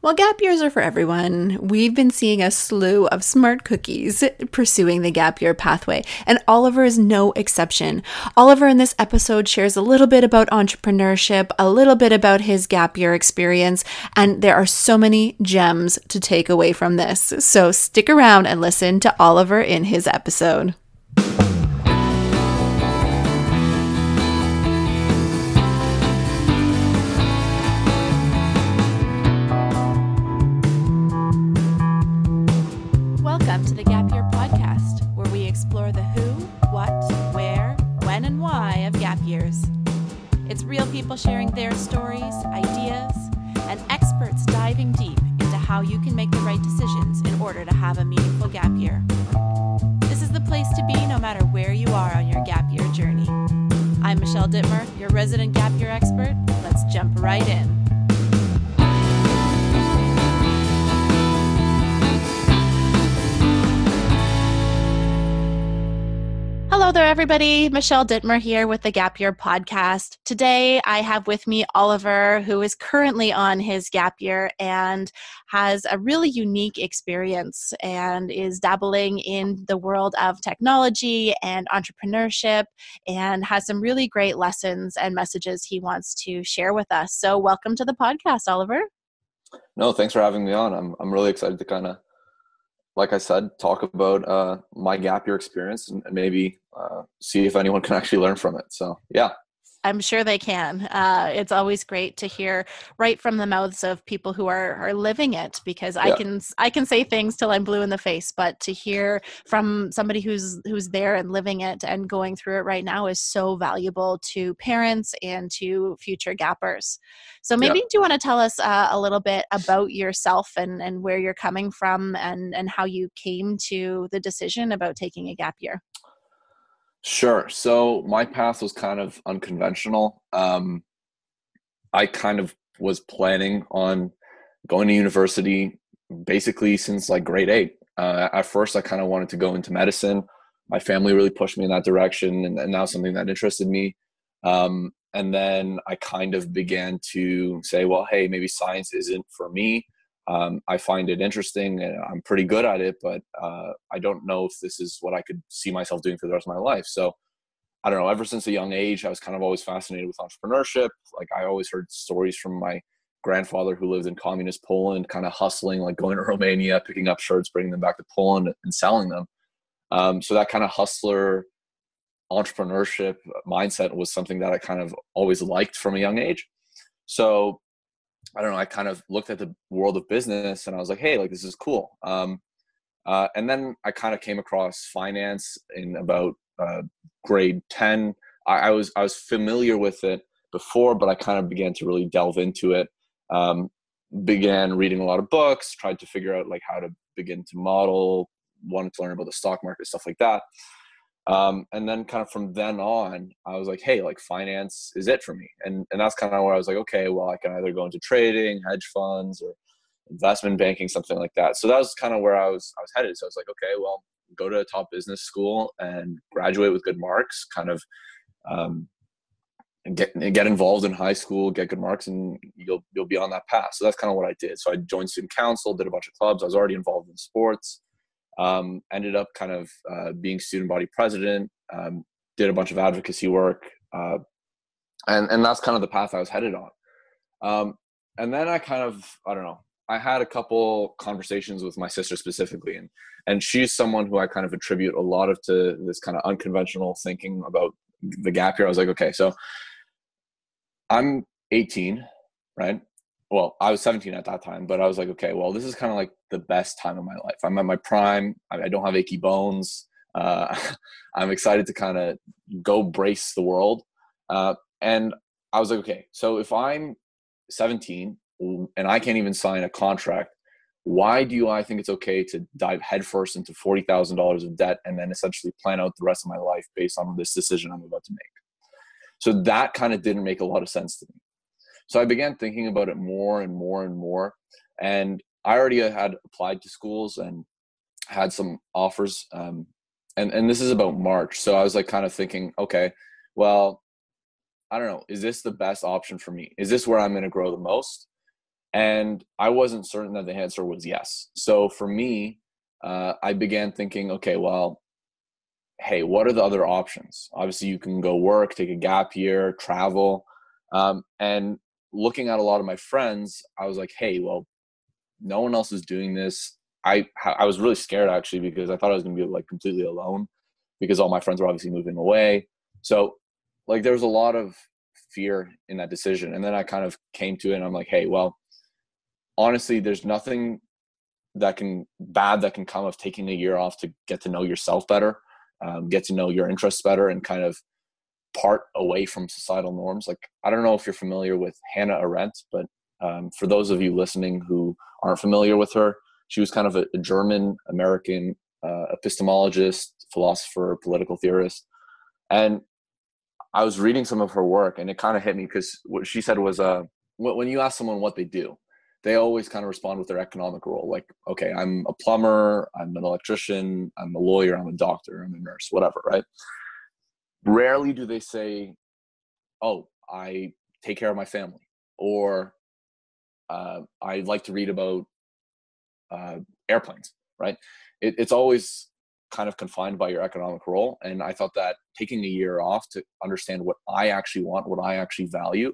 While gap years are for everyone, we've been seeing a slew of smart cookies pursuing the gap year pathway, and Olivier is no exception. Olivier in this episode shares a little bit about entrepreneurship, a little bit about his gap year experience, and there are so many gems to take away from this. So stick around and listen to Olivier in his episode. People sharing their stories, ideas, and experts diving deep into how you can make the right decisions in order to have a meaningful gap year. This is the place to be no matter where you are on your gap year journey. I'm Michelle Dittmer, your resident gap year expert. Let's jump right in. Hello there, everybody. Michelle Dittmer here with the Gap Year podcast. Today, I have with me Olivier, who is currently on his gap year and has a really unique experience and is dabbling in the world of technology and entrepreneurship and has some really great lessons and messages he wants to share with us. So, welcome to the podcast, Olivier. No, thanks for having me on. I'm, I'm really excited to kind of like I said, talk about uh, my gap year experience and, maybe uh, see if anyone can actually learn from it. So, yeah. I'm sure they can. Uh, it's always great to hear right from the mouths of people who are are living it because I can I can say things till I'm blue in the face, but to hear from somebody who's who's there and living it and going through it right now is so valuable to parents and to future gappers. So maybe do you want to tell us uh, a little bit about yourself and and where you're coming from and and how you came to the decision about taking a gap year? Sure. So my path was kind of unconventional. Um, I kind of was planning on going to university basically since like grade eight. Uh, at first, I kind of wanted to go into medicine. My family really pushed me in that direction, and, and now something that interested me. Um, and then I kind of began to say, well, hey, maybe science isn't for me. Um, I find it interesting and I'm pretty good at it, but uh, I don't know if this is what I could see myself doing for the rest of my life. So I don't know. Ever since a young age, I was kind of always fascinated with entrepreneurship. Like I always heard stories from my grandfather who lived in communist Poland, kind of hustling, like going to Romania, picking up shirts, bringing them back to Poland, and selling them. Um, so that kind of hustler entrepreneurship mindset was something that I kind of always liked from a young age. So I don't know, I kind of looked at the world of business and I was like, hey, like this is cool. Um, uh, and then I kind of came across finance in about uh, grade 10. I, I, was I was familiar with it before, but I kind of began to really delve into it. Um, began reading a lot of books, tried to figure out like how to begin to model, wanted to learn about the stock market, stuff like that. Um, and then kind of from then on, I was like, hey, like finance is it for me. And and that's kind of where I was like, okay, well, I can either go into trading, hedge funds, or investment banking, something like that. So that was kind of where I was I was headed. So I was like, okay, well, go to a top business school and graduate with good marks, kind of um, and get get involved in high school, get good marks, and you'll you'll be on that path. So that's kind of what I did. So I joined student council, did a bunch of clubs. I was already involved in sports um, ended up kind of uh, being student body president um, did a bunch of advocacy work uh, and and that's kind of the path i was headed on. Um, and then i kind of i don't know i had a couple conversations with my sister specifically and and she's someone who i kind of attribute a lot of to this kind of unconventional thinking about the gap year. I was like okay so i'm 18 right well, I was 17 at that time, but I was like, okay, well, this is kind of like the best time of my life. I'm at my prime. I, don't have achy bones. Uh, I'm excited to kind of go brace the world. Uh, and I was like, okay, so if I'm 17 and I can't even sign a contract, why do I think it's okay to dive headfirst into $40,000 of debt and then essentially plan out the rest of my life based on this decision I'm about to make? So that kind of didn't make a lot of sense to me. So I began thinking about it more and more and more. And I already had applied to schools and had some offers. Um, and, and this is about March. So I was like kind of thinking, okay, well, I don't know, is this the best option for me? Is this where I'm going to grow the most? And I wasn't certain that the answer was yes. So for me, uh, I began thinking, okay, well, hey, what are the other options? Obviously, you can go work, take a gap year, travel. Um, and looking at a lot of my friends, I was like, hey, well, no one else is doing this. I I was really scared actually because I thought I was going to be like completely alone because all my friends were obviously moving away. So like there was a lot of fear in that decision. And then I kind of came to it and I'm like, hey, well, honestly, there's nothing that can bad that can come of taking a year off to get to know yourself better, um, get to know your interests better, and kind of part away from societal norms. Like I don't know if you're familiar with Hannah Arendt, but um, for those of you listening who aren't familiar with her, she was kind of a, a German American uh, epistemologist, philosopher, political theorist, and I was reading some of her work, and it kind of hit me because what she said was, uh, when you ask someone what they do, they always kind of respond with their economic role. Like, okay, I'm a plumber, I'm an electrician, I'm a lawyer, I'm a doctor, I'm a nurse, whatever, right? Rarely do they say, oh, I take care of my family, or uh, I like to read about uh, airplanes, right? It, it's always kind of confined by your economic role. And I thought that taking a year off to understand what I actually want, what I actually value,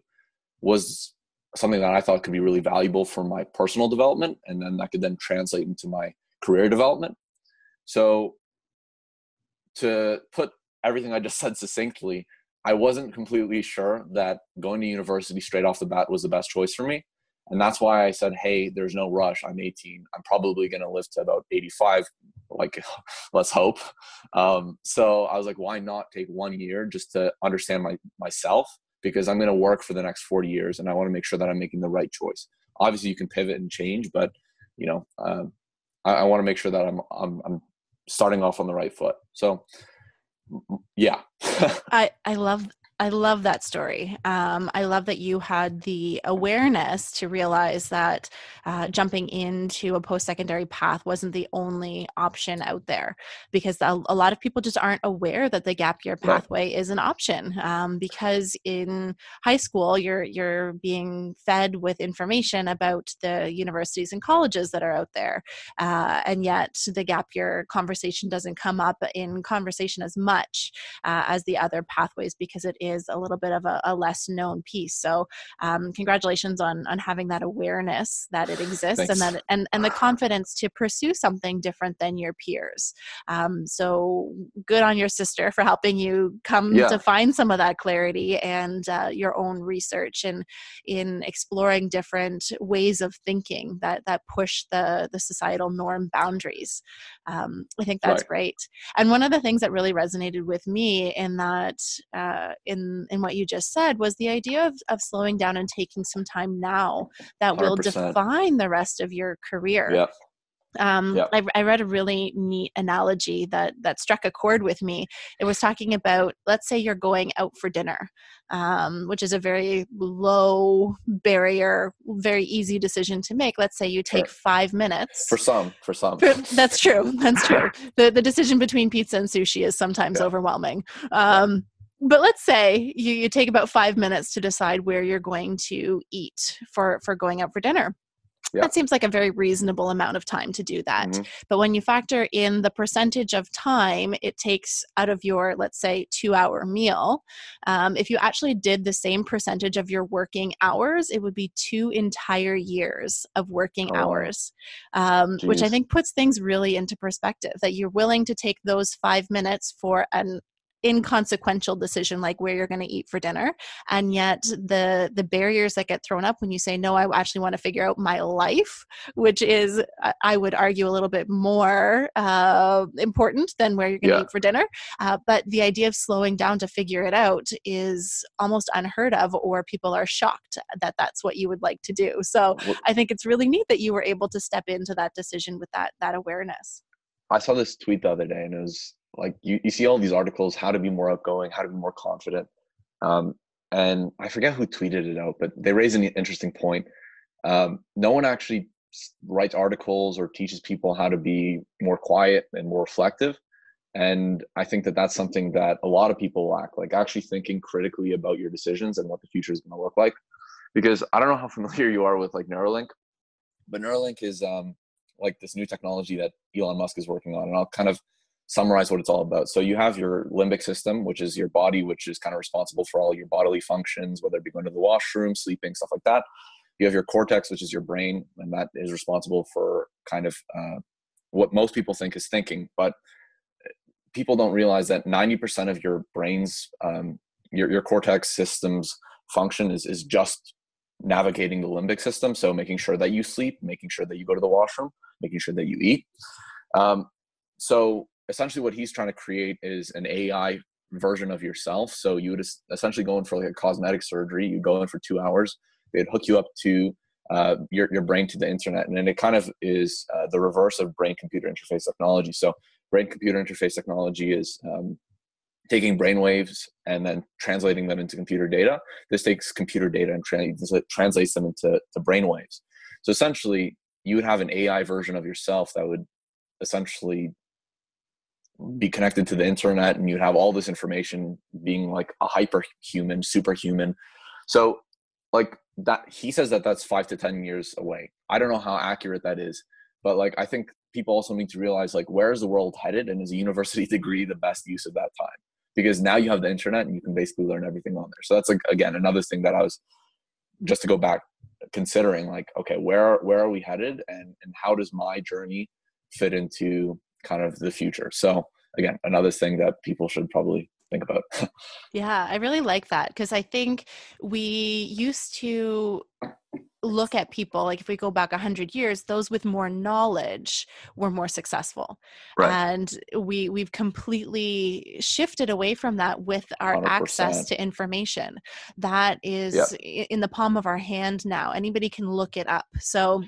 was something that I thought could be really valuable for my personal development. And then that could then translate into my career development. So, to put everything I just said succinctly, I wasn't completely sure that going to university straight off the bat was the best choice for me. And that's why I said, hey, there's no rush. I'm 18. I'm probably going to live to about 85. Like, let's hope. Um, so I was like, why not take one year just to understand my, myself? Because I'm going to work for the next 40 years and I want to make sure that I'm making the right choice. Obviously, you can pivot and change, but you know, um, I, I want to make sure that I'm, I'm, I'm starting off on the right foot. So, yeah. I, I love I love that story. Um, I love that you had the awareness to realize that uh, jumping into a post secondary path wasn't the only option out there because a, a, lot of people just aren't aware that the gap year pathway is an option. Um, because in high school, you're you're being fed with information about the universities and colleges that are out there, uh, and yet the gap year conversation doesn't come up in conversation as much uh, as the other pathways because it is a little bit of a, a less known piece. So um, congratulations on on having that awareness that it exists and that and and the confidence to pursue something different than your peers. Um, so good on your sister for helping you come yeah. to find some of that clarity and uh, your own research and in exploring different ways of thinking that that push the the societal norm boundaries. Um, I think that's right. great. And one of the things that really resonated with me in that uh, in in what you just said was the idea of, of slowing down and taking some time now that 100%. will define the rest of your career. Yep. Um, yep. I, I, read a really neat analogy that that struck a chord with me. It was talking about, let's say you're going out for dinner, um, which is a very low barrier, very easy decision to make. Let's say you take sure. five minutes. For some, for some. That's true. That's true. the The decision between pizza and sushi is sometimes yeah. overwhelming. Um, but let's say you, you take about five minutes to decide where you're going to eat for for going out for dinner yeah. that seems like a very reasonable amount of time to do that mm-hmm. but when you factor in the percentage of time it takes out of your let's say two hour meal um, if you actually did the same percentage of your working hours it would be two entire years of working oh. hours um, which i think puts things really into perspective that you're willing to take those five minutes for an inconsequential decision like where you're going to eat for dinner. And yet the the barriers that get thrown up when you say no i actually want to figure out my life which is i would argue a little bit more uh, important than where you're going to yeah. eat for dinner. Uh, but the idea of slowing down to figure it out is almost unheard of or people are shocked that that's what you would like to do. So i think it's really neat that you were able to step into that decision with that that awareness. I saw this tweet the other day and it was like you, you see all these articles how to be more outgoing how to be more confident. Um, and i forget who tweeted it out but they raise an interesting point. Um, no one actually writes articles or teaches people how to be more quiet and more reflective. And i think that that's something that a lot of people lack like actually thinking critically about your decisions and what the future is going to look like. Because I don't know how familiar you are with like Neuralink, but Neuralink is um, like this new technology that Elon Musk is working on, and I'll kind of summarize what it's all about. So you have your limbic system, which is your body, which is kind of responsible for all your bodily functions, whether it be going to the washroom, sleeping, stuff like that. You have your cortex, which is your brain, and that is responsible for kind of uh, what most people think is thinking, but people don't realize that 90% of your brain's um, your, your cortex system's function is, is just navigating the limbic system so making sure that you sleep making sure that you go to the washroom making sure that you eat um, so essentially what he's trying to create is an ai version of yourself. So you would essentially go in for like a cosmetic surgery. You go in for two hours. They'd hook you up to uh, your, your brain to the internet. And then it kind of is uh, the reverse of brain computer interface technology. So brain computer interface technology is um, taking brain waves and then translating them into computer data. This takes computer data and tra- translates them into to brain waves. So essentially, you would have an AI version of yourself that would essentially be connected to the internet, and you'd have all this information being like a hyperhuman, superhuman. So, like that, he says that that's five to ten years away. I don't know how accurate that is, but like I think people also need to realize like where is the world headed, and is a university degree the best use of that time? because now you have the internet and you can basically learn everything on there. So that's like again another thing that I was just to go back considering like okay where where are we headed and and how does my journey fit into kind of the future. So again another thing that people should probably think about. yeah, I really like that because I think we used to look at people like if we go back 100 years those with more knowledge were more successful right. and we we've completely shifted away from that with our 100%. access to information that is yep. in the palm of our hand now anybody can look it up so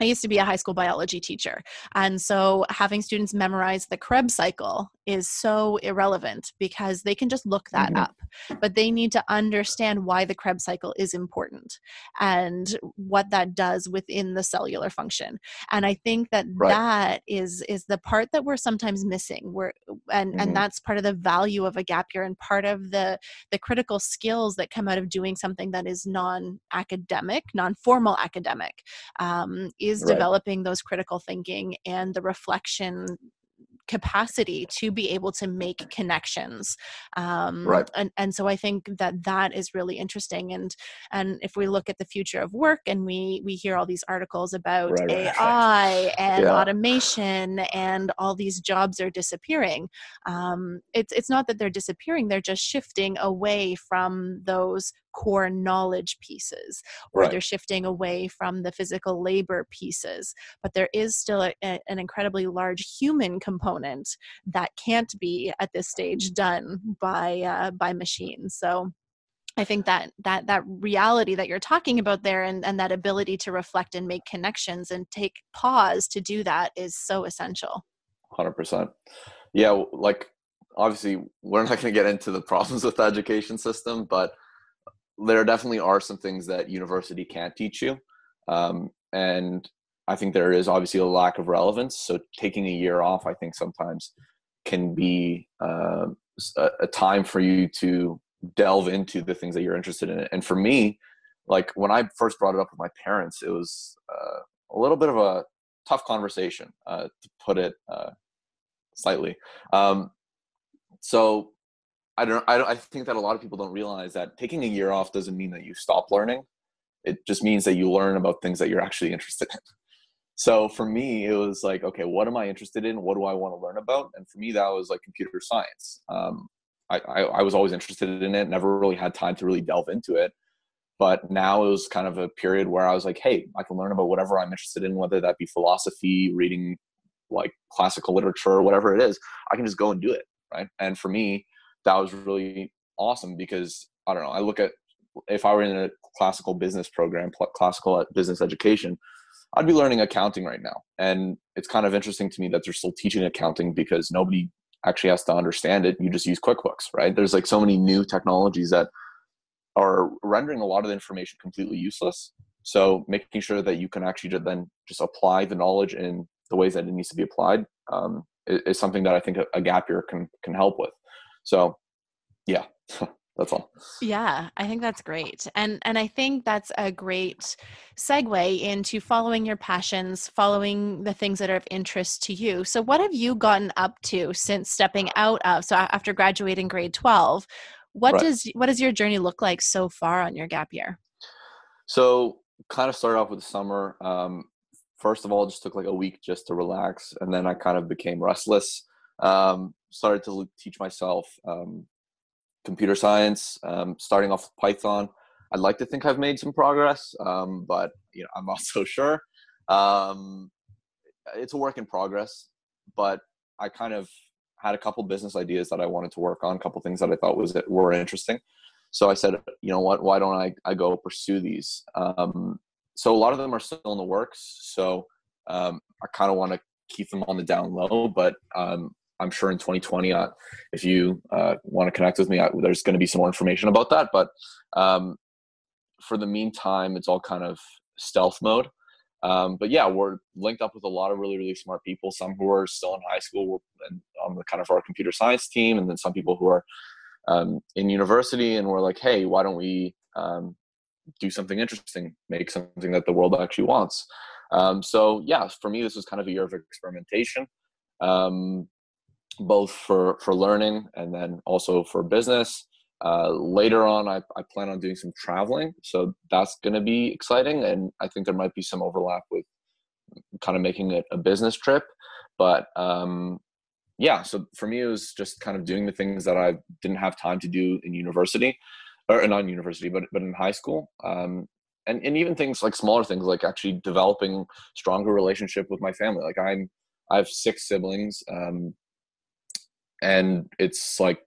I used to be a high school biology teacher. And so having students memorize the Krebs cycle is so irrelevant because they can just look that mm-hmm. up. But they need to understand why the Krebs cycle is important and what that does within the cellular function. And I think that right. that is is the part that we're sometimes missing. We're and mm-hmm. and that's part of the value of a gap year and part of the the critical skills that come out of doing something that is non-academic, non-formal academic. Um, is right. developing those critical thinking and the reflection capacity to be able to make connections um, right. and, and so i think that that is really interesting and and if we look at the future of work and we we hear all these articles about right, ai right. and yeah. automation and all these jobs are disappearing um, it's it's not that they're disappearing they're just shifting away from those core knowledge pieces or right. they're shifting away from the physical labor pieces but there is still a, a, an incredibly large human component that can't be at this stage done by uh, by machines so I think that that that reality that you're talking about there and, and that ability to reflect and make connections and take pause to do that is so essential. 100%. Yeah, like obviously we're not going to get into the problems with the education system, but there definitely are some things that university can't teach you um, and i think there is obviously a lack of relevance so taking a year off i think sometimes can be uh, a, a, time for you to delve into the things that you're interested in and for me like when i first brought it up with my parents it was uh, a little bit of a tough conversation uh, to put it uh, slightly um, so I don't, I don't. I think that a lot of people don't realize that taking a year off doesn't mean that you stop learning. It just means that you learn about things that you're actually interested in. So for me, it was like, okay, what am I interested in? What do I want to learn about? And for me, that was like computer science. Um, I, I, I was always interested in it. Never really had time to really delve into it. But now it was kind of a period where I was like, hey, I can learn about whatever I'm interested in, whether that be philosophy, reading like classical literature, whatever it is. I can just go and do it, right? And for me, that was really awesome because I don't know. I look at if I were in a classical business program, classical business education, I'd be learning accounting right now. And it's kind of interesting to me that they're still teaching accounting because nobody actually has to understand it. You just use QuickBooks, right? There's like so many new technologies that are rendering a lot of the information completely useless. So making sure that you can actually then just apply the knowledge in the ways that it needs to be applied um, is, something that I think a, a gap year can can help with. So, yeah. that's all yeah i think that's great and and i think that's a great segue into following your passions following the things that are of interest to you so what have you gotten up to since stepping out of so after graduating grade 12 what right. does what does your journey look like so far on your gap year so kind of started off with the summer um, first of all just took like a week just to relax and then i kind of became restless um, started to teach myself um, computer science, um, starting off with Python. I'd like to think I've made some progress, um, but you know, I'm not so sure. Um, it's a work in progress, but I kind of had a couple business ideas that I wanted to work on, a couple things that I thought was were interesting. So I said, you know what, why don't I, I go pursue these? Um, so a lot of them are still in the works. So I kind of want to keep them on the down low, but um, I'm sure in 2020, uh, if you uh, want to connect with me, I, there's going to be some more information about that. But um, for the meantime, it's all kind of stealth mode. Um, but yeah, we're linked up with a lot of really, really smart people. Some who are still in high school and on the kind of our computer science team, and then some people who are um, in university. And we're like, hey, why don't we um, do something interesting, make something that the world actually wants? Um, so yeah, for me, this was kind of a year of experimentation. Both for for learning and then also for business. Uh, later on, I, I plan on doing some traveling, so that's going to be exciting, and I think there might be some overlap with kind of making it a business trip. But um, yeah, so for me, it was just kind of doing the things that I didn't have time to do in university, or not in university, but but in high school. Um, and, and even things like smaller things like actually developing stronger relationship with my family like i'm i have six siblings um, and it's like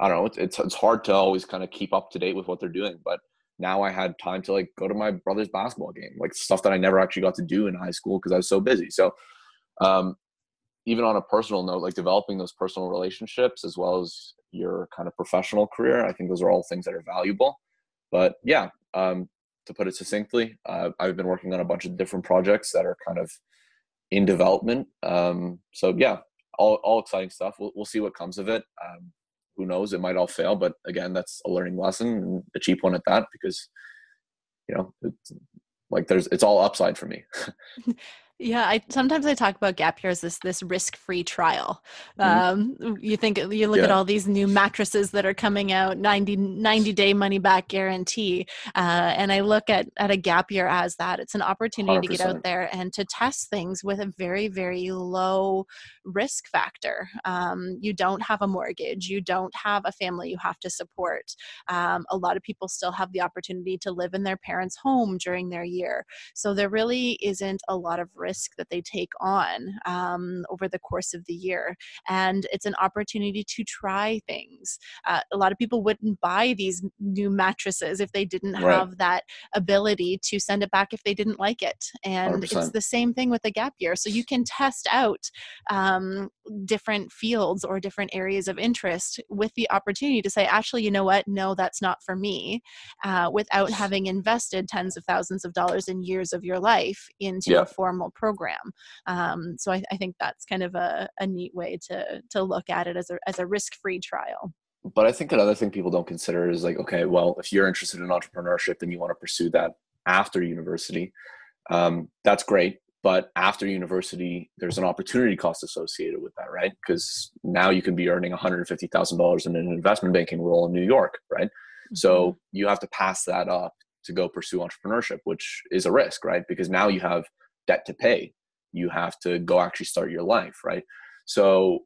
I don't know. It's it's hard to always kind of keep up to date with what they're doing, but now I had time to like go to my brother's basketball game, like stuff that I never actually got to do in high school because I was so busy. So, um, even on a personal note, like developing those personal relationships as well as your kind of professional career, I think those are all things that are valuable. But yeah, um, to put it succinctly, uh, I've been working on a bunch of different projects that are kind of in development. Um, so yeah, all, all exciting stuff. We'll, we'll see what comes of it. Um, who knows? It might all fail, but again, that's a learning lesson and a cheap one at that because, you know, like there's, it's all upside for me. Yeah, I sometimes I talk about gap year as this this risk free trial. Mm-hmm. Um, you think you look yeah. at all these new mattresses that are coming out, 90, 90 day money back guarantee, uh, and I look at at a gap year as that. It's an opportunity 100%. to get out there and to test things with a very very low risk factor. Um, you don't have a mortgage, you don't have a family you have to support. Um, a lot of people still have the opportunity to live in their parents' home during their year, so there really isn't a lot of risk risk that they take on um, over the course of the year. And it's an opportunity to try things. Uh, a lot of people wouldn't buy these new mattresses if they didn't right. have that ability to send it back if they didn't like it. And 100%. it's the same thing with the gap year. So you can test out um, different fields or different areas of interest with the opportunity to say, actually, you know what? No, that's not for me, uh, without having invested tens of thousands of dollars in years of your life into yeah. a formal program. Um, so I, I, think that's kind of a, a neat way to to look at it as a as a risk free trial. But I think another thing people don't consider is like, okay, well, if you're interested in entrepreneurship and you want to pursue that after university, um, that's great. But after university, there's an opportunity cost associated with that, right? Because now you can be earning $150,000 in an investment banking role in New York, right? Mm-hmm. So you have to pass that up to go pursue entrepreneurship, which is a risk, right? Because now you have debt to pay. You have to go actually start your life right? So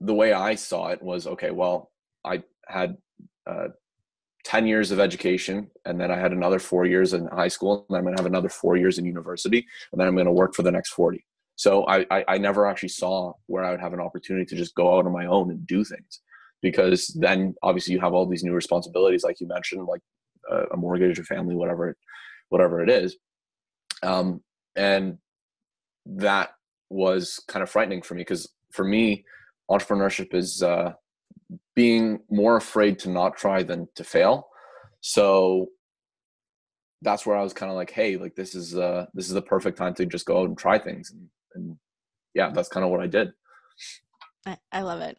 the way i saw it was okay well i had uh, 10 years of education and then i had another four years in high school and i'm to have another four years in university and then i'm to work for the next 40 so I, I, I never actually saw where i would have an opportunity to just go out on my own and do things because then obviously you have all these new responsibilities like you mentioned like uh, a mortgage a family whatever whatever it is. Um, and that was kind of frightening for me because for me entrepreneurship is uh, being more afraid to not try than to fail. So that's where i was kind of like hey like this is uh this is the perfect time to just go out and try things and, and yeah that's kind of what i did. I, I love it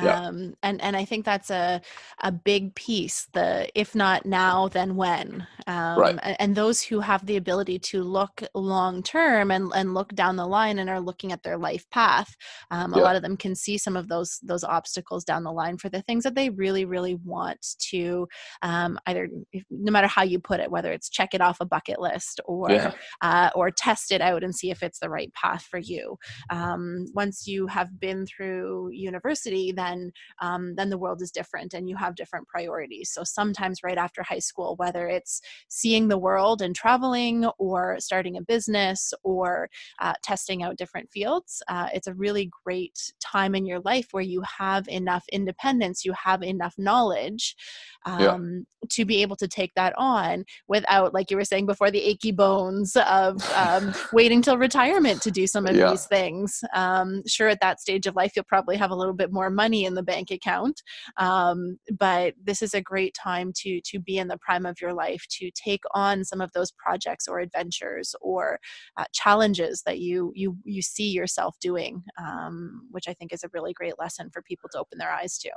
yeah. um, and and I think that's a a big piece. The if not now, then when? Um, Right. and, and those who have the ability to look long term and and look down the line and are looking at their life path, um, a Yeah. lot of them can see some of those those obstacles down the line for the things that they really really want to um, either no matter how you put it, whether it's check it off a bucket list or Yeah. uh, or test it out and see if it's the right path for you. Um, once you have been through university, then um, then the world is different and you have different priorities. So sometimes right after high school, whether it's seeing the world and traveling, or starting a business, or uh, testing out different fields, uh, it's a really great time in your life where you have enough independence, you have enough knowledge Yeah. um, to be able to take that on without, like you were saying before, the achy bones of um, waiting till retirement to do some of Yeah. these things. Um, sure, at that stage of life, you'll probably have a little bit more money in the bank account, um, but this is a great time to to be in the prime of your life to take on some of those projects or adventures or uh, challenges that you you you see yourself doing, um, which I think is a really great lesson for people to open their eyes to.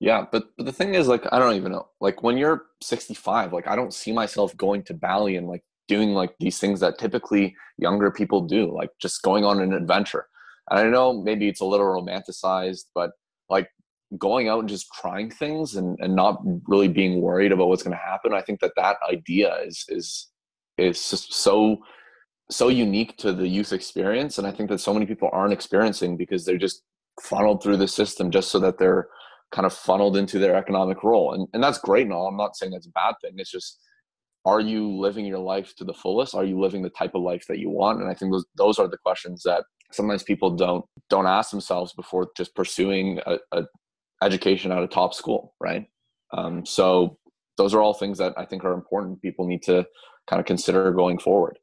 Yeah, but, but the thing is, like, I don't even know. Like, when you're 65, like, I don't see myself going to Bali and like doing like these things that typically younger people do, like just going on an adventure. And I know maybe it's a little romanticized, but going out and just trying things and, and not really being worried about what's going to happen. I think that that idea is is is just so so unique to the youth experience, and I think that so many people aren't experiencing because they're just funneled through the system just so that they're kind of funneled into their economic role. And, and that's great and all. I'm not saying that's a bad thing. It's just, are you living your life to the fullest? Are you living the type of life that you want? And I think those, those are the questions that sometimes people don't, don't ask themselves before just pursuing a, a education at a top school. Right. Um, so those are all things that I think are important. People need to kind of consider going forward.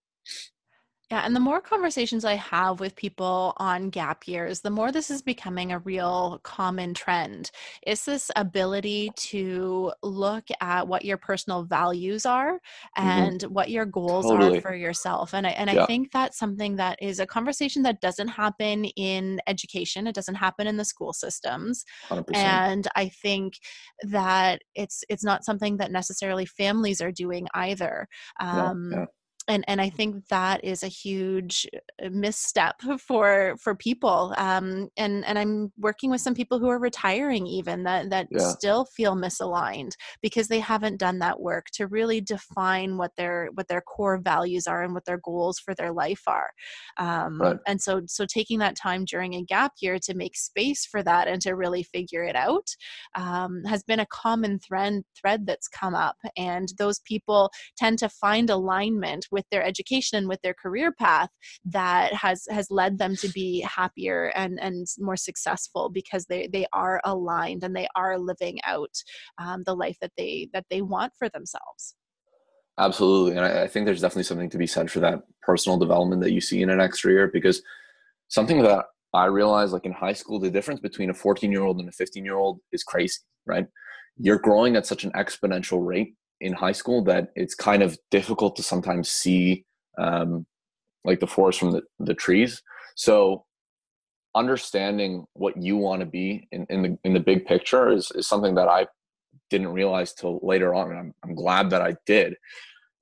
Yeah, and the more conversations I have with people on gap years, the more this is becoming a real common trend. Is this ability to look at what your personal values are and what your goals Mm-hmm. Totally. are for yourself. And I and I think that's something that is a conversation that doesn't happen in education. It doesn't happen in the school systems. 100%. And I think that it's it's not something that necessarily families are doing either. Um, yeah. And and I think that is a huge uh, misstep for for people. Um, and and I'm working with some people who are retiring even that that Yeah. still feel misaligned because they haven't done that work to really define what their what their core values are and what their goals for their life are. Um, Right. And so so taking that time during a gap year to make space for that and to really figure it out um, has been a common thread thread that's come up. And those people tend to find alignment with their education and with their career path that has has led them to be happier and and more successful because they they are aligned and they are living out um, the life that they that they want for themselves Absolutely. And I, I think there's definitely something to be said for that personal development that you see in an extra year because something that I realized like in high school, the difference between a 14 year old and a 15 year old is crazy, right? You're growing at such an exponential rate in high school that it's kind of difficult to sometimes see um, like the forest from the, the trees. So understanding what you want to be in, in the in the big picture is, is something that I didn't realize till later on, and I'm I'm glad that I did.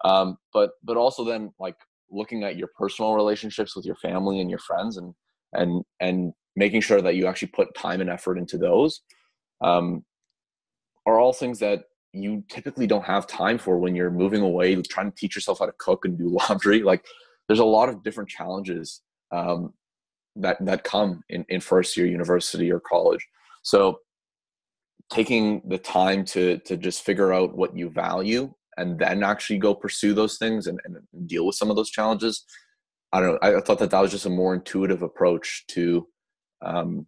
Um, but but also then like looking at your personal relationships with your family and your friends, and and and making sure that you actually put time and effort into those, um, are all things that you typically don't have time for when you're moving away, trying to teach yourself how to cook and do laundry. Like there's a lot of different challenges um, that that come in, in first year university or college. So taking the time to to just figure out what you value and then actually go pursue those things and, and deal with some of those challenges. I don't know. I thought that that was just a more intuitive approach to um,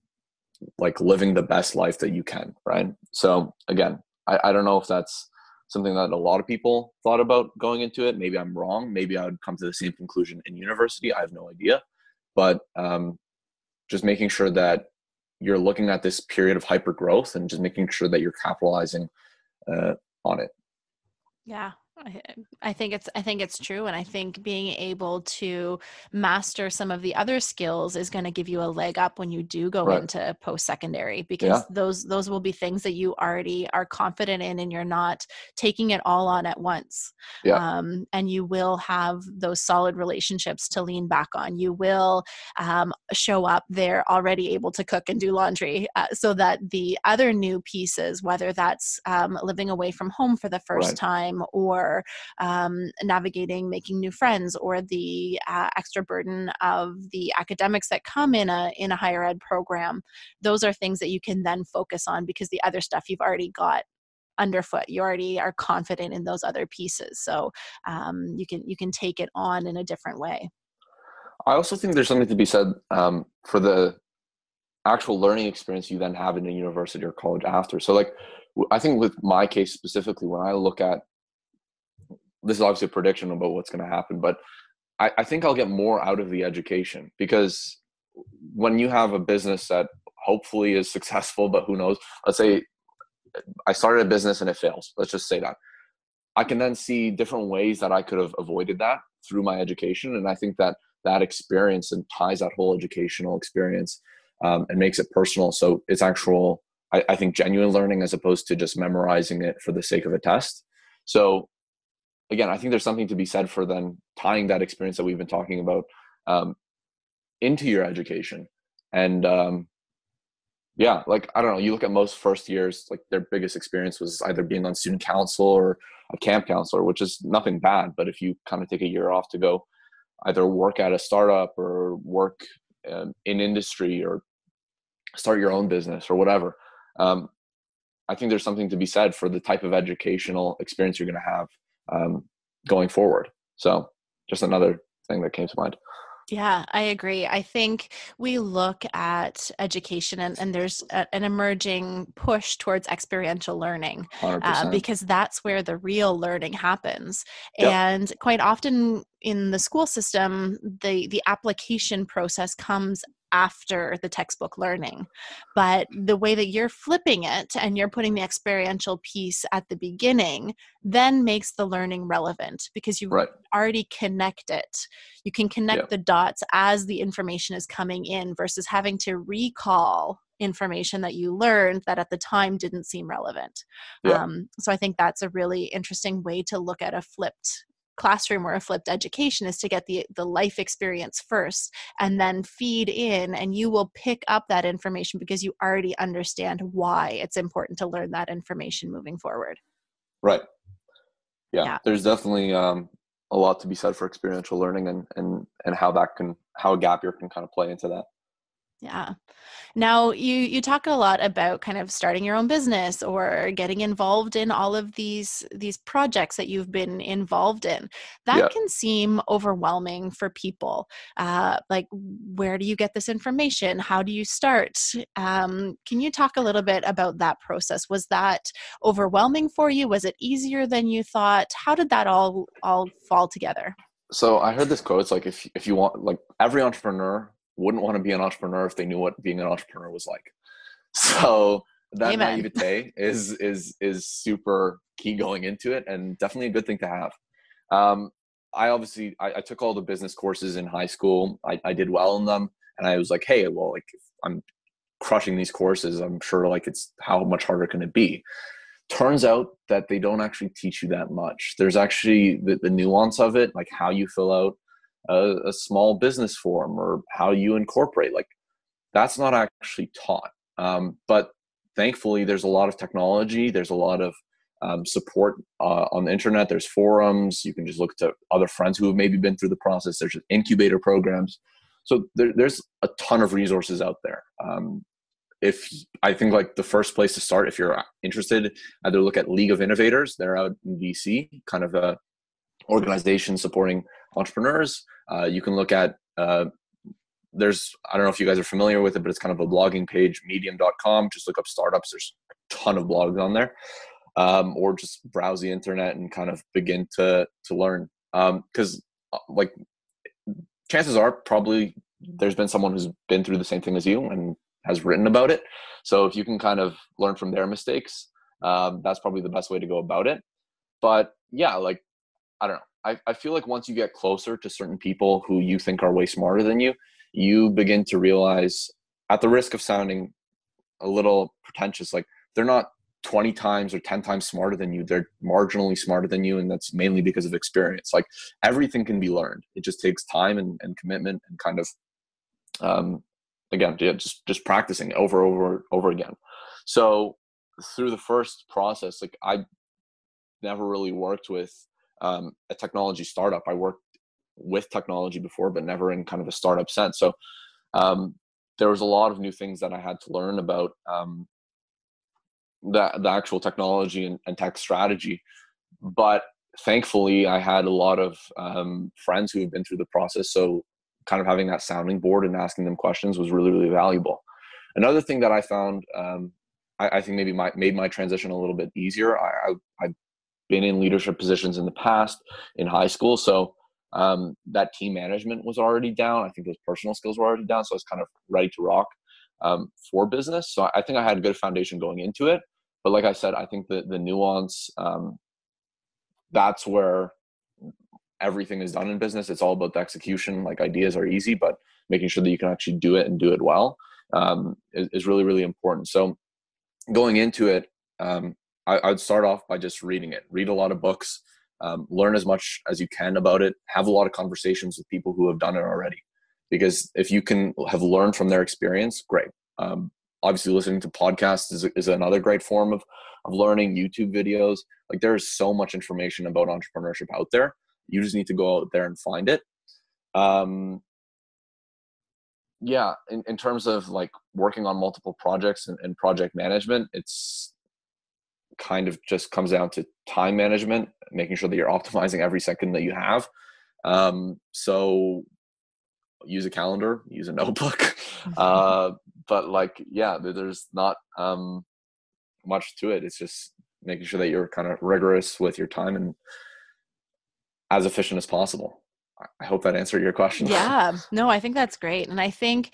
like living the best life that you can. Right. So again, I, I don't know if that's something that a lot of people thought about going into it. Maybe I'm wrong. Maybe I would come to the same conclusion in university. I have no idea. But um, just making sure that you're looking at this period of hyper growth and just making sure that you're capitalizing uh, on it. Yeah, I think it's I think it's true and I think being able to master some of the other skills is going to give you a leg up when you do go right. into post secondary because yeah. those those will be things that you already are confident in and you're not taking it all on at once. Yeah. Um, and you will have those solid relationships to lean back on. You will um, show up there already able to cook and do laundry uh, so that the other new pieces whether that's um, living away from home for the first right. time or um, navigating making new friends or the uh, extra burden of the academics that come in a in a higher ed program those are things that you can then focus on because the other stuff you've already got underfoot you already are confident in those other pieces. So um, you can you can take it on in a different way. I also think there's something to be said um, for the actual learning experience you then have in a university or college after. So like i think with my case specifically when i look at this is obviously a prediction about what's going to happen, but I, I think I'll get more out of the education because when you have a business that hopefully is successful, but who knows, let's say I started a business and it fails. Let's just say that. I can then see different ways that I could have avoided that through my education. And I think that that experience and ties that whole educational experience um, and makes it personal. So it's actual, I, I think, genuine learning as opposed to just memorizing it for the sake of a test. So again, I think there's something to be said for then tying that experience that we've been talking about um, into your education. And um, yeah, like I don't know, you look at most first years, like their biggest experience was either being on student council or a camp counselor, which is nothing bad. But if you kind of take a year off to go either work at a startup or work um, in industry or start your own business or whatever, um, I think there's something to be said for the type of educational experience you're going to have um, going forward. So just another thing that came to mind. Yeah, I agree. I think we look at education and, and there's a, an emerging push towards experiential learning uh, because that's where the real learning happens. Yep. And quite often in the school system, the, the application process comes after the textbook learning. But the way that you're flipping it and you're putting the experiential piece at the beginning then makes the learning relevant because you've right. already connect it. You can connect yeah. the dots as the information is coming in versus having to recall information that you learned that at the time didn't seem relevant. Yeah. Um, so I think that's a really interesting way to look at a flipped classroom or a flipped education is to get the the life experience first and then feed in and you will pick up that information because you already understand why it's important to learn that information moving forward. Right. Yeah, yeah. there's definitely um, a lot to be said for experiential learning and and and how that can how a gap year can kind of play into that yeah. Now you you talk a lot about kind of starting your own business or getting involved in all of these these projects that you've been involved in. That yeah. can seem overwhelming for people. Uh, like, where do you get this information? How do you start? Um, can you talk a little bit about that process? Was that overwhelming for you? Was it easier than you thought? How did that all all fall together? So I heard this quote. It's like if if you want, like every entrepreneur wouldn't want to be an entrepreneur if they knew what being an entrepreneur was like. So that Amen. naivete is is is super key going into it, and definitely a good thing to have. Um, I obviously I, I, took all the business courses in high school. I, I did well in them, and I was like, hey, well, like I'm crushing these courses, I'm sure like it's how much harder can it be? Turns out that they don't actually teach you that much. There's actually the, the nuance of it, like how you fill out a, a small business form or how you incorporate like that's not actually taught. Um, but thankfully there's a lot of technology there's a lot of um, support uh, on the internet there's forums you can just look to other friends who have maybe been through the process there's incubator programs. So there, there's a ton of resources out there. Um, if i think like the first place to start if you're interested either look at league of innovators they're out in dc kind of a organization supporting entrepreneurs. Uh, you can look at uh, there's I don't know if you guys are familiar with it, but it's kind of a blogging page, medium.com. Just look up startups. There's a ton of blogs on there. Um, or just browse the internet and kind of begin to to learn. Because um, uh, like chances are probably there's been someone who's been through the same thing as you and has written about it. So if you can kind of learn from their mistakes, um, that's probably the best way to go about it. but yeah, like I don't know. I, I feel like once you get closer to certain people who you think are way smarter than you, you begin to realize, at the risk of sounding a little pretentious, like they're not 20 times or 10 times smarter than you. They're marginally smarter than you, and that's mainly because of experience. Like everything can be learned. It just takes time and, and commitment and kind of, um, again, yeah, just just practicing over over over again. So through the first process, like I never really worked with um, a technology startup. I worked with technology before, but never in kind of a startup sense. So um, there was a lot of new things that I had to learn about um, the the actual technology and, and, tech strategy. But thankfully, I had a lot of um, friends who have been through the process. So kind of having that sounding board and asking them questions was really really valuable. Another thing that I found um, I, I, think maybe my, made my transition a little bit easier. I, I, I been in leadership positions in the past in high school. So um, that team management was already down. I think those personal skills were already down. So I was kind of ready to rock um, for business. So I think I had a good foundation going into it. But like I said, I think the, the nuance, um, that's where everything is done in business. It's all about the execution. Like ideas are easy, but making sure that you can actually do it and do it well um, is, is, really, really important. So going into it, um, I, would start off by just reading it. Read a lot of books, um, learn as much as you can about it. Have a lot of conversations with people who have done it already, because if you can have learned from their experience, great. Um, obviously, listening to podcasts is, is another great form of of learning. YouTube videos, like there is so much information about entrepreneurship out there. You just need to go out there and find it. Um, yeah, in, in terms of like working on multiple projects and, and project management, it's kind of just comes down to time management, making sure that you're optimizing every second that you have. Um, so use a calendar, use a notebook. uh, but like, yeah, there's not um, much to it. It's just making sure that you're kind of rigorous with your time and as efficient as possible. I hope that answered your question. Yeah, no, I think that's great. And I think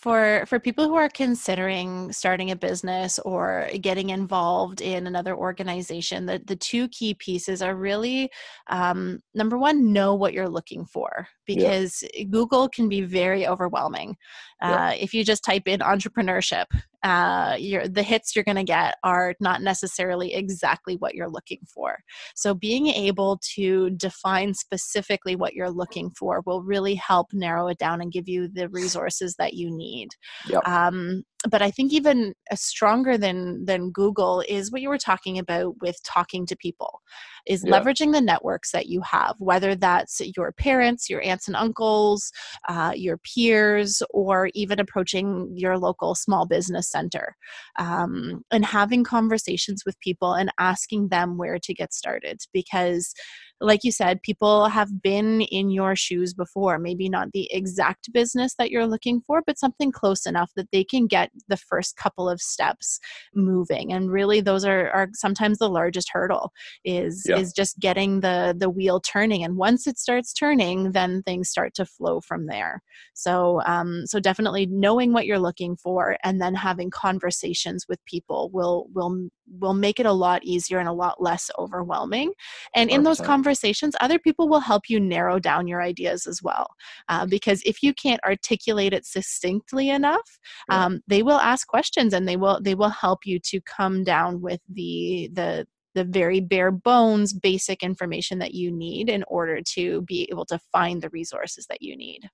for for people who are considering starting a business or getting involved in another organization the, the two key pieces are really um, number one know what you're looking for because yeah. google can be very overwhelming uh, if you just type in entrepreneurship uh, the hits you're going to get are not necessarily exactly what you're looking for. So, being able to define specifically what you're looking for will really help narrow it down and give you the resources that you need need. Yep. Um, but I think even stronger than than Google is what you were talking about with talking to people, is yeah. leveraging the networks that you have, whether that's your parents, your aunts and uncles, uh, your peers, or even approaching your local small business center, um, and having conversations with people and asking them where to get started because like you said, people have been in your shoes before. Maybe not the exact business that you're looking for, but something close enough that they can get the first couple of steps moving. And really, those are, are sometimes the largest hurdle is yeah. is just getting the the wheel turning. And once it starts turning, then things start to flow from there. So um, so definitely knowing what you're looking for and then having conversations with people will will will make it a lot easier and a lot less overwhelming. And in 100%. those conversations, other people will help you narrow down your ideas as well. Uh, because if you can't articulate it succinctly enough, yeah. um, they will ask questions and they will they will help you to come down with the the the very bare bones basic information that you need in order to be able to find the resources that you need.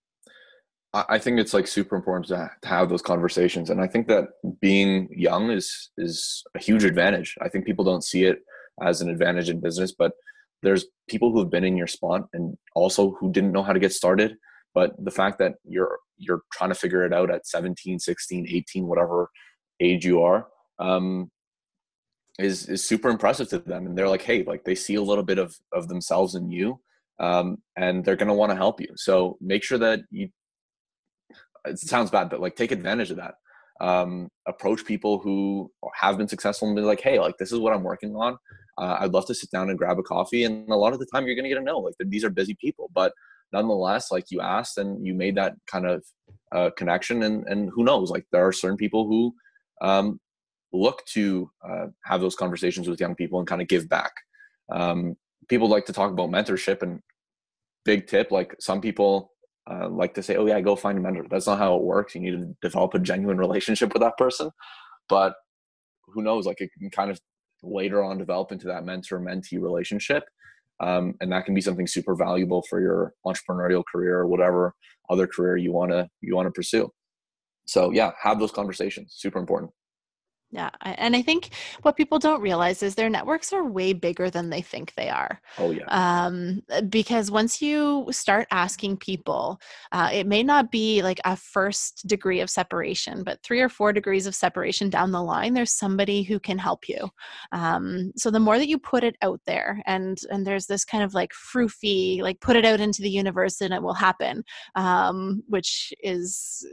I think it's like super important to, to have those conversations, and I think that being young is is a huge advantage. I think people don't see it as an advantage in business, but there's people who have been in your spot and also who didn't know how to get started. But the fact that you're you're trying to figure it out at 17, 16, 18, whatever age you are, um, is is super impressive to them. And they're like, hey, like they see a little bit of of themselves in you, um, and they're gonna want to help you. So make sure that you it sounds bad, but like take advantage of that. Um, approach people who have been successful and be like, hey, like this is what I'm working on. Uh, I'd love to sit down and grab a coffee. And a lot of the time, you're going to get a no. Like these are busy people, but nonetheless, like you asked and you made that kind of uh, connection. And and who knows? Like there are certain people who um, look to uh, have those conversations with young people and kind of give back. Um, people like to talk about mentorship and big tip. Like some people uh, like to say, "Oh yeah, go find a mentor." That's not how it works. You need to develop a genuine relationship with that person. But who knows? Like it can kind of later on develop into that mentor mentee relationship, um, and that can be something super valuable for your entrepreneurial career or whatever other career you wanna you wanna pursue. So yeah, have those conversations. Super important. Yeah. And I think what people don't realize is their networks are way bigger than they think they are. Oh, yeah. Um, because once you start asking people, uh, it may not be like a first degree of separation, but three or four degrees of separation down the line, there's somebody who can help you. Um, so the more that you put it out there, and and there's this kind of like froofy, like put it out into the universe and it will happen, um, which is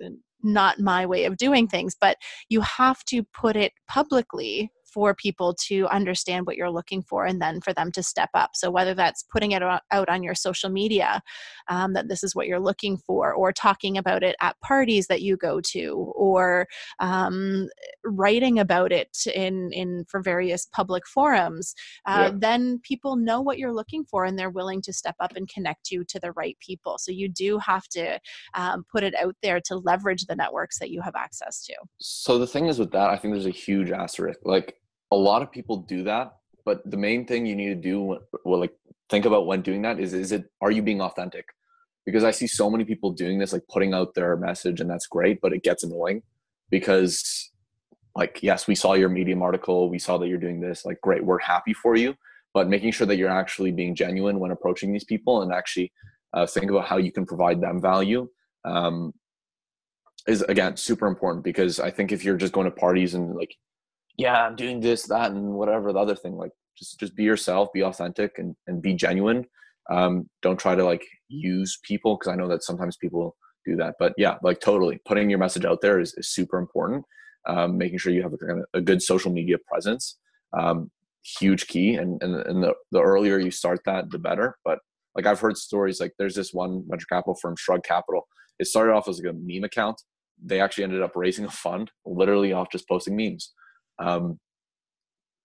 not my way of doing things but you have to put it publicly for people to understand what you're looking for and then for them to step up. So, whether that's putting it out on your social media um, that this is what you're looking for, or talking about it at parties that you go to, or um, writing about it in, in for various public forums, uh, yeah. then people know what you're looking for and they're willing to step up and connect you to the right people. So, you do have to um, put it out there to leverage the networks that you have access to. So, the thing is with that, I think there's a huge asterisk. Like, a lot of people do that but the main thing you need to do well like think about when doing that is is it are you being authentic? Because i see so many people doing this like putting out their message and that's great but it gets annoying because like yes we saw your medium article we saw that you're doing this like great we're happy for you but making sure that you're actually being genuine when approaching these people and actually uh, think about how you can provide them value um, is again super important because i think if you're just going to parties and like yeah, I'm doing this, that, and whatever the other thing. Like just just be yourself, be authentic, and and be genuine. Um, don't try to like use people because I know that sometimes people do that. But yeah, like totally putting your message out there is, is super important. Um, making sure you have a, a good social media presence, um, huge key. And and, and the, the earlier you start that, the better. But like I've heard stories like there's this one venture capital firm, Shrug Capital. It started off as like a meme account. They actually ended up raising a fund literally off just posting memes. Um,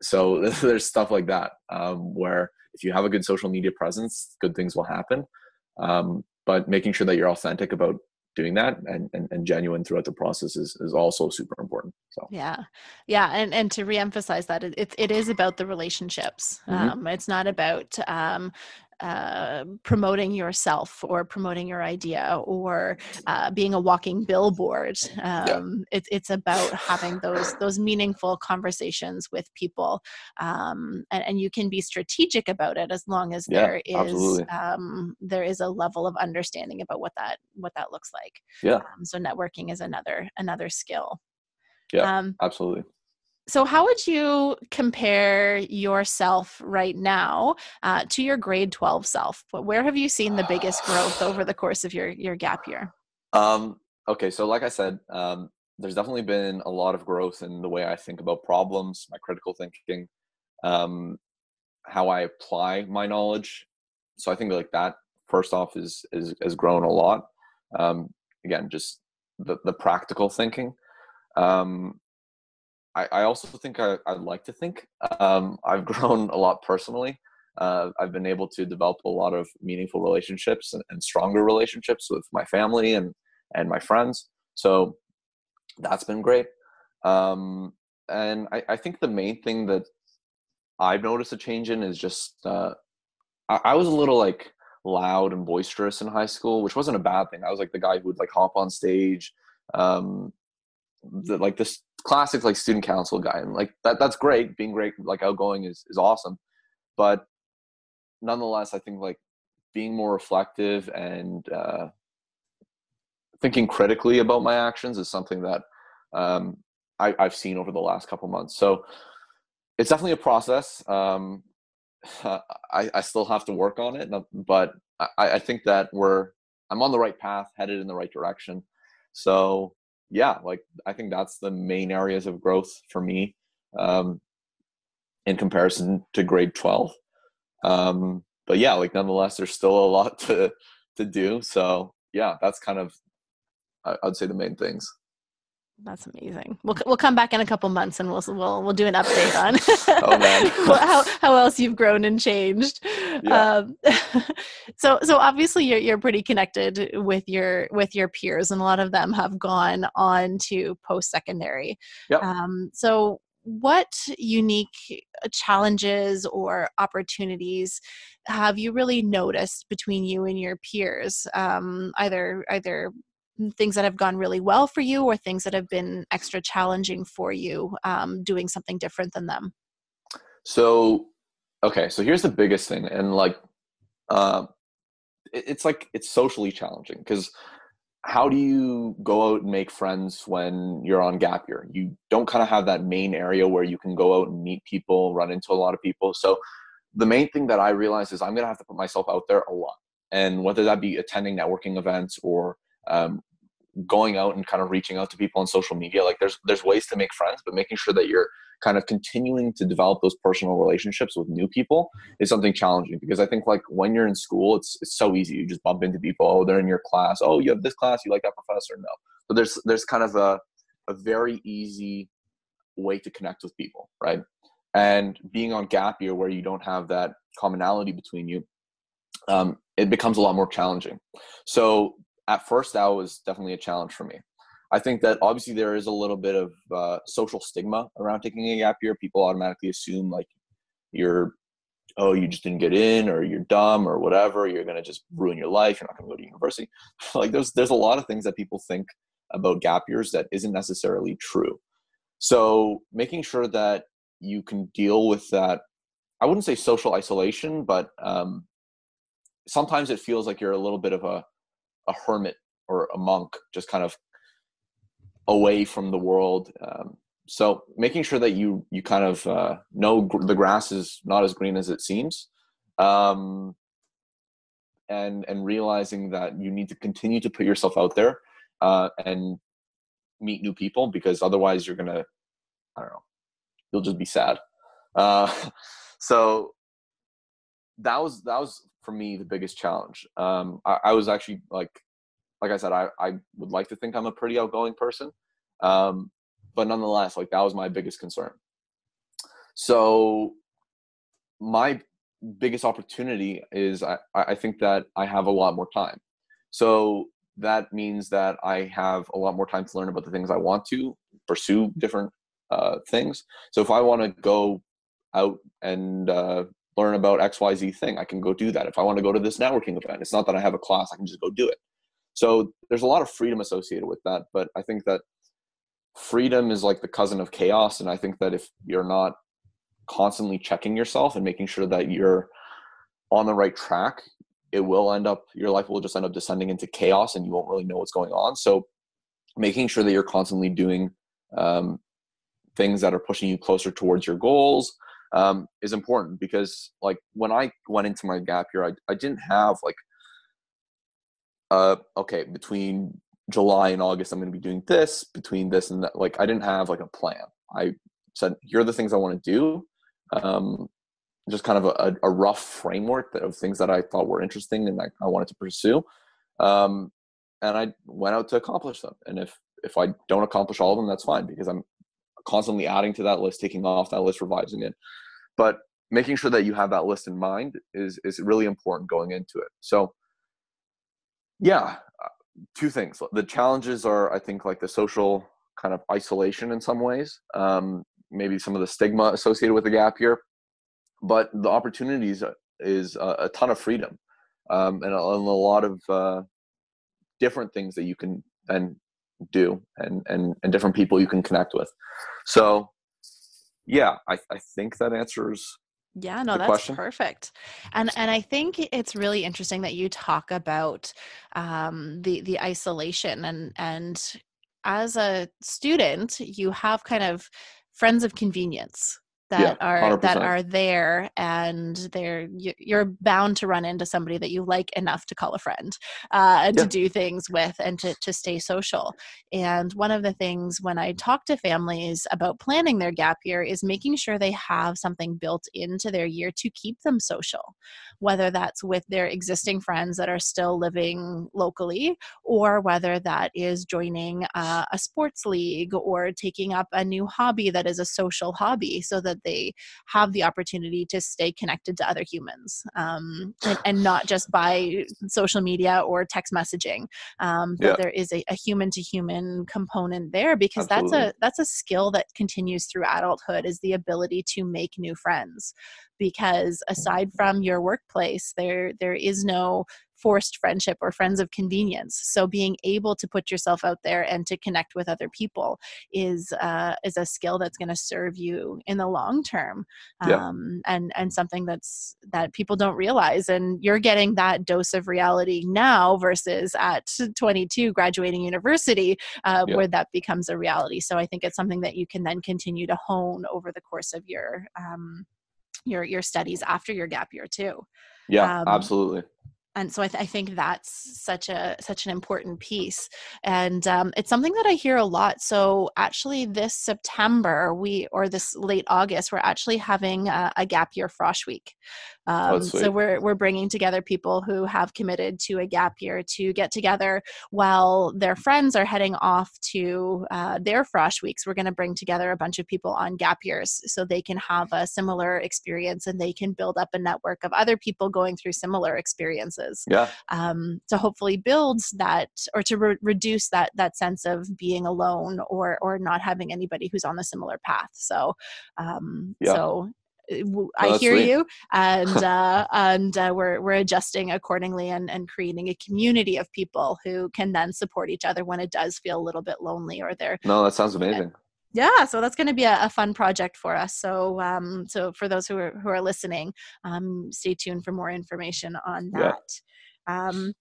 so there's stuff like that um, where if you have a good social media presence, good things will happen. Um, but making sure that you're authentic about doing that and, and, and, genuine throughout the process is, is also super important so yeah yeah and and to reemphasize that it, it is about the relationships mm-hmm. um, it's not about um, uh, promoting yourself or promoting your idea or uh, being a walking billboard. Um, yeah. it, it's about having those those meaningful conversations with people, um, and, and, you can be strategic about it as long as yeah, there is um, there is a level of understanding about what that what that looks like. Yeah. Um, so networking is another another skill. Yeah. Um, absolutely so, how would you compare yourself right now uh, to your grade 12 self? Where have you seen the biggest growth over the course of your, your gap year? Um, okay, so like I said, um, there's definitely been a lot of growth in the way I think about problems, my critical thinking, um, how I apply my knowledge. So I think like that first off is is has grown a lot. Um, again, just the the practical thinking. Um, I, I also think I, would like to think um, I've grown a lot personally. Uh, I've been able to develop a lot of meaningful relationships and, and, stronger relationships with my family and and my friends. So that's been great. Um, and I, I, think the main thing that I've noticed a change in is just uh, I, I, was a little like loud and boisterous in high school, which wasn't a bad thing. I was like the guy who would like hop on stage, um, the, like this classic like student council guy and like that that's great being great like outgoing is is awesome but nonetheless i think like being more reflective and uh, thinking critically about my actions is something that um, I, have seen over the last couple months so it's definitely a process um, I, I still have to work on it but I, I think that we're i'm on the right path headed in the right direction so yeah, like I think that's the main areas of growth for me um, in comparison to grade 12. Um, but yeah, like nonetheless, there's still a lot to to do. So yeah, that's kind of I'd say the main things. That's amazing. We'll we'll come back in a couple months and we'll we'll we'll do an update on oh, how how else you've grown and changed. Yeah. Um, so so obviously you're you're pretty connected with your with your peers, and a lot of them have gone on to post secondary. Yep. Um, so what unique challenges or opportunities have you really noticed between you and your peers um, either either things that have gone really well for you or things that have been extra challenging for you um, doing something different than them? So okay so here's the biggest thing and like uh, it's like it's socially challenging because how do you go out and make friends when you're on gap year? You don't kind of have that main area where you can go out and meet people run into a lot of people. So the main thing that i realize is i'm going to have to put myself out there a lot and whether that be attending networking events or um, going out and kind of reaching out to people on social media like there's there's ways to make friends but making sure that you're kind of continuing to develop those personal relationships with new people is something challenging because i think like when you're in school it's it's so easy. You just bump into people. Oh they're in your class. Oh you have this class. You like that professor? No. But there's there's kind of a a very easy way to connect with people right? And being on gap year where you don't have that commonality between you um, it becomes a lot more challenging. So at first that was definitely a challenge for me. I think that obviously there is a little bit of uh, social stigma around taking a gap year. People automatically assume like you're oh you just didn't get in or you're dumb or whatever you're going to just ruin your life you're not going to go to university. Like there's there's a lot of things that people think about gap years that isn't necessarily true. So making sure that you can deal with that i wouldn't say social isolation but um, sometimes it feels like you're a little bit of a a hermit or a monk, just kind of away from the world. Um, so making sure that you you kind of uh, know gr- the grass is not as green as it seems, um, and and realizing that you need to continue to put yourself out there uh, and meet new people because otherwise you're gonna I don't know you'll just be sad. Uh, so that was that was for me the biggest challenge. Um, I, I, was actually like, like I said, I, I would like to think I'm a pretty outgoing person, um, but nonetheless, like that was my biggest concern. So my biggest opportunity is I, I think that I have a lot more time. So that means that I have a lot more time to learn about the things I want to pursue different uh, things. So if I want to go out and uh, learn about xyz thing. I can go do that. If i want to go to this networking event it's not that i have a class i can just go do it. So there's a lot of freedom associated with that but i think that freedom is like the cousin of chaos and i think that if you're not constantly checking yourself and making sure that you're on the right track it will end up your life will just end up descending into chaos and you won't really know what's going on. So making sure that you're constantly doing um, things that are pushing you closer towards your goals um, is important because like when I went into my gap year, I, I didn't have like, uh, okay, between July and August, I'm going to be doing this between this and that. Like I didn't have like a plan. I said, here are the things I want to do. Um, just kind of a, a rough framework of things that I thought were interesting and I, I wanted to pursue. Um, and I went out to accomplish them. And if, if I don't accomplish all of them, that's fine because I'm constantly adding to that list, taking off that list, revising it. But making sure that you have that list in mind is is really important going into it. So yeah, two things. The challenges are I think like the social kind of isolation in some ways, um, maybe some of the stigma associated with the gap year, but the opportunities is a, a ton of freedom um, and, a, and, a, lot of uh, different things that you can then do and, and, and different people you can connect with. So yeah, I, I think that answers yeah no that's question. perfect and and i think it's really interesting that you talk about um, the the isolation and and as a student you have kind of friends of convenience that yeah, are that are there and they're you're bound to run into somebody that you like enough to call a friend uh, and yeah. to do things with and to, to stay social and one of the things when i talk to families about planning their gap year is making sure they have something built into their year to keep them social whether that's with their existing friends that are still living locally or whether that is joining uh, a sports league or taking up a new hobby that is a social hobby so that they have the opportunity to stay connected to other humans um, and, and, not just by social media or text messaging um, but yeah. there is a, human to human component there because Absolutely. that's a that's a skill that continues through adulthood is the ability to make new friends because aside from your workplace there there is no forced friendship or friends of convenience. So being able to put yourself out there and to connect with other people is uh, is a skill that's going to serve you in the long term um, yeah. and and something that's that people don't realize. And you're getting that dose of reality now versus at 22 graduating university uh, yeah. where that becomes a reality. So i think it's something that you can then continue to hone over the course of your um, your your studies after your gap year too. Yeah um, absolutely and so I, th- I, think that's such a such an important piece. And um, it's something that i hear a lot. So actually this september we or this late august we're actually having a, a gap year frosh week um, so we're we're bringing together people who have committed to a gap year to get together while their friends are heading off to uh, their frosh weeks. We're going to bring together a bunch of people on gap years so they can have a similar experience and they can build up a network of other people going through similar experiences. Yeah. Um, to hopefully build that or to re- reduce that that sense of being alone or or not having anybody who's on the similar path. So um, yeah. so uh, I hear sweet. you, and uh, and uh, we're we're adjusting accordingly and and creating a community of people who can then support each other when it does feel a little bit lonely or they're. No, that sounds amazing yeah so that's going to be a, a, fun project for us so um so for those who are who are listening um stay tuned for more information on that yeah. um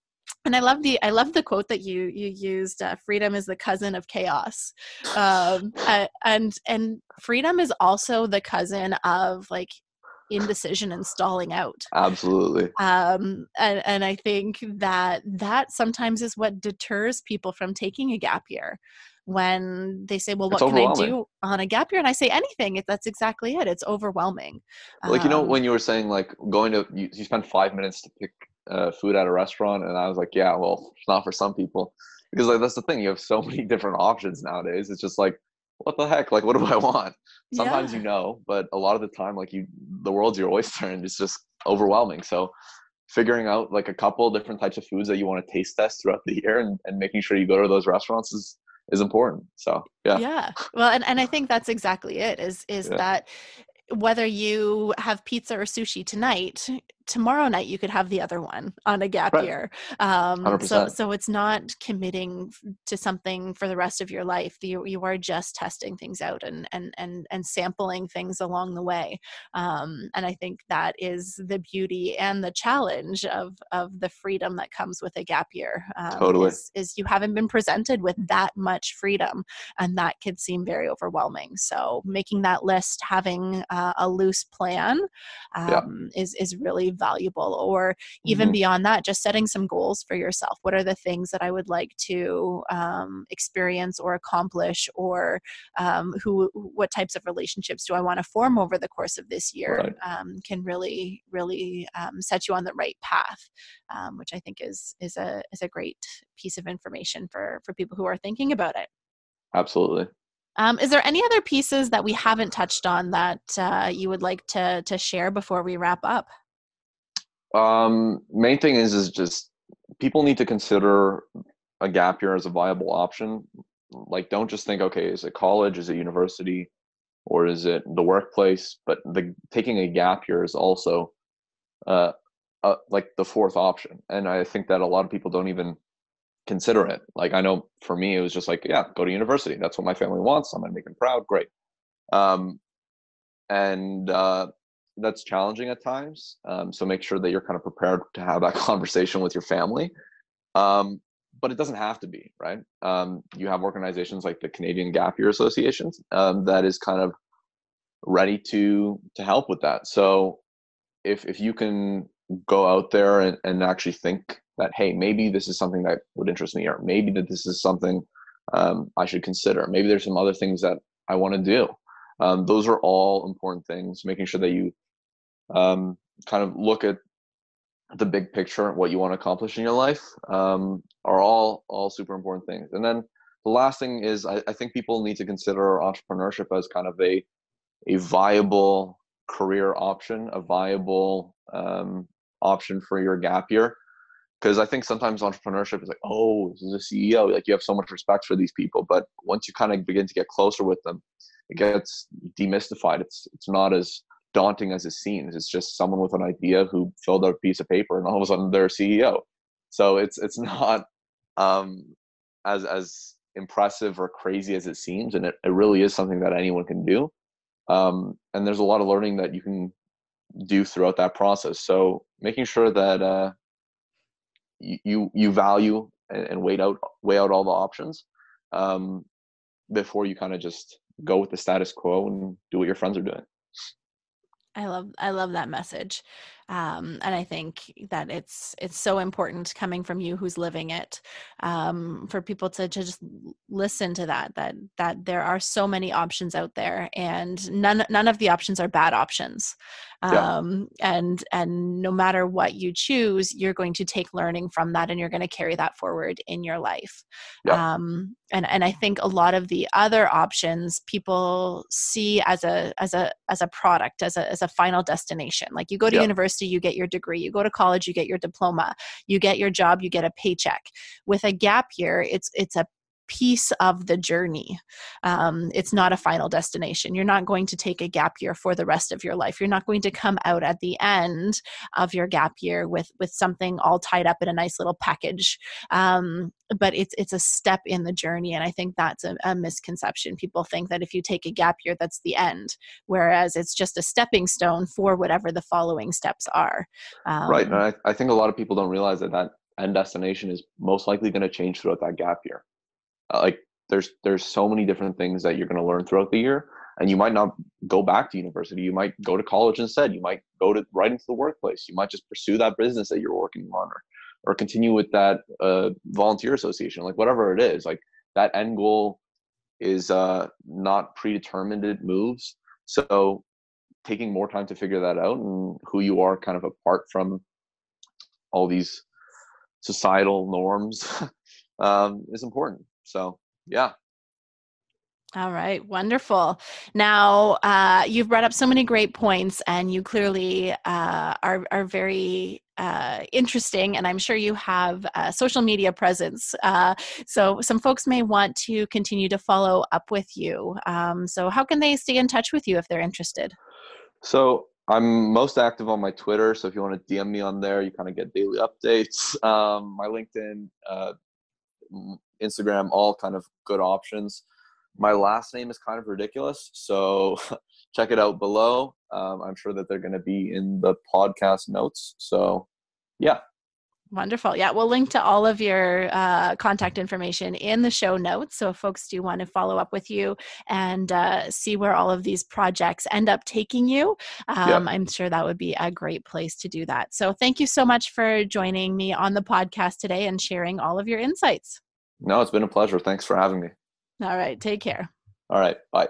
and I love the I love the quote that you you used. Uh, freedom is the cousin of chaos, um, uh, and and freedom is also the cousin of like indecision and stalling out. Absolutely. Um, and and I think that that sometimes is what deters people from taking a gap year when they say, "Well, what can I do on a gap year?" and I say anything. That's exactly it. It's overwhelming. Like you know, um when you were saying like going to you, you spend five minutes to pick uh, food at a restaurant, and I was like, "Yeah, well, it's not for some people." Because like that's the thing, you have so many different options nowadays. It's just like, what the heck? Like, what do I want? Sometimes yeah. you know, but a lot of the time, like you, the world's your oyster, and it's just overwhelming. So figuring out like a couple different types of foods that you want to taste test throughout the year and, and making sure you go to those restaurants is is important so yeah yeah well and, and i think that's exactly it is is yeah. that whether you have pizza or sushi tonight tomorrow night you could have the other one on a gap right. year um, so so it's not committing to something for the rest of your life you, you are just testing things out and and and, and sampling things along the way um, and i think that is the beauty and the challenge of of the freedom that comes with a gap year um, totally. is, is you haven't been presented with that much freedom and that can seem very overwhelming so making that list having uh, a loose plan yeah. Um, is is really valuable or even mm-hmm. beyond that just setting some goals for yourself what are the things that i would like to um, experience or accomplish or um, who what types of relationships do i want to form over the course of this year right. um, can really really um, set you on the right path um, which i think is is a is a great piece of information for for people who are thinking about it absolutely um, is there any other pieces that we haven't touched on that uh, you would like to to share before we wrap up? Um, main thing is is just people need to consider a gap year as a viable option. Like, don't just think, okay, is it college, is it university, or is it the workplace? But the taking a gap year is also uh, uh, like the fourth option, and I think that a lot of people don't even consider it. Like, I know for me, it was just like, yeah, go to university. That's what my family wants. I'm gonna make them proud. Great. Um, and uh, that's challenging at times. Um, so make sure that you're kind of prepared to have that conversation with your family. Um, but it doesn't have to be, right? Um, you have organizations like the Canadian Gap Year Associations um, that is kind of ready to to help with that. So if if you can go out there and, and actually think that hey maybe this is something that would interest me or maybe that this is something um, i should consider maybe there's some other things that i want to do um, those are all important things making sure that you um, kind of look at the big picture what you want to accomplish in your life um, are all all super important things. And then the last thing is I, I think people need to consider entrepreneurship as kind of a a viable career option a viable um, option for your gap year. Because i think sometimes entrepreneurship is like oh this is a ceo like you have so much respect for these people but once you kind of begin to get closer with them it gets demystified. It's it's not as daunting as it seems it's just someone with an idea who filled out a piece of paper and all of a sudden they're a ceo so it's it's not um as as impressive or crazy as it seems and it, it really is something that anyone can do um, and there's a lot of learning that you can do throughout that process. So making sure that uh, you you value and, and weigh out weigh out all the options um, before you kind of just go with the status quo and do what your friends are doing. I love I love that message, um, and I think that it's it's so important coming from you who's living it um, for people to, to just listen to that that that there are so many options out there, and none none of the options are bad options um, yeah. and and no matter what you choose you're going to take learning from that and you're going to carry that forward in your life yeah. um, and and i think a lot of the other options people see as a as a as a product as a as a final destination like you go to yeah. university you get your degree you go to college you get your diploma you get your job you get a paycheck with a gap year it's it's a piece of the journey. Um, it's not a final destination. You're not going to take a gap year for the rest of your life. You're not going to come out at the end of your gap year with with something all tied up in a nice little package. Um, but it's it's a step in the journey, and I think that's a, a, misconception. People think that if you take a gap year, that's the end, whereas it's just a stepping stone for whatever the following steps are. Um, right, and I, I think a lot of people don't realize that that end destination is most likely going to change throughout that gap year uh, like there's there's so many different things that you're going to learn throughout the year and you might not go back to university. You might go to college instead. You might go to right into the workplace. You might just pursue that business that you're working on or, or continue with that uh, volunteer association like whatever it is. Like that end goal is uh, not predetermined it moves. So taking more time to figure that out and who you are kind of apart from all these societal norms um, is important so yeah. All right, wonderful. Now, uh, you've brought up so many great points, and you clearly uh, are are very uh, interesting. And I'm sure you have a social media presence. Uh, so some folks may want to continue to follow up with you. Um, so how can they stay in touch with you if they're interested? So I'm most active on my Twitter. So if you want to DM me on there, you kind of get daily updates. Um, my LinkedIn, uh, Instagram, all kind of good options. My last name is kind of ridiculous, so check it out below. Um, I'm sure that they're going to be in the podcast notes. So, yeah. Wonderful. Yeah, we'll link to all of your uh, contact information in the show notes. So if folks do want to follow up with you and uh, see where all of these projects end up taking you, um, I'm sure that would be a great place to do that. So thank you so much for joining me on the podcast today and sharing all of your insights. No, it's been a pleasure. Thanks for having me. All right. Take care. All right. Bye.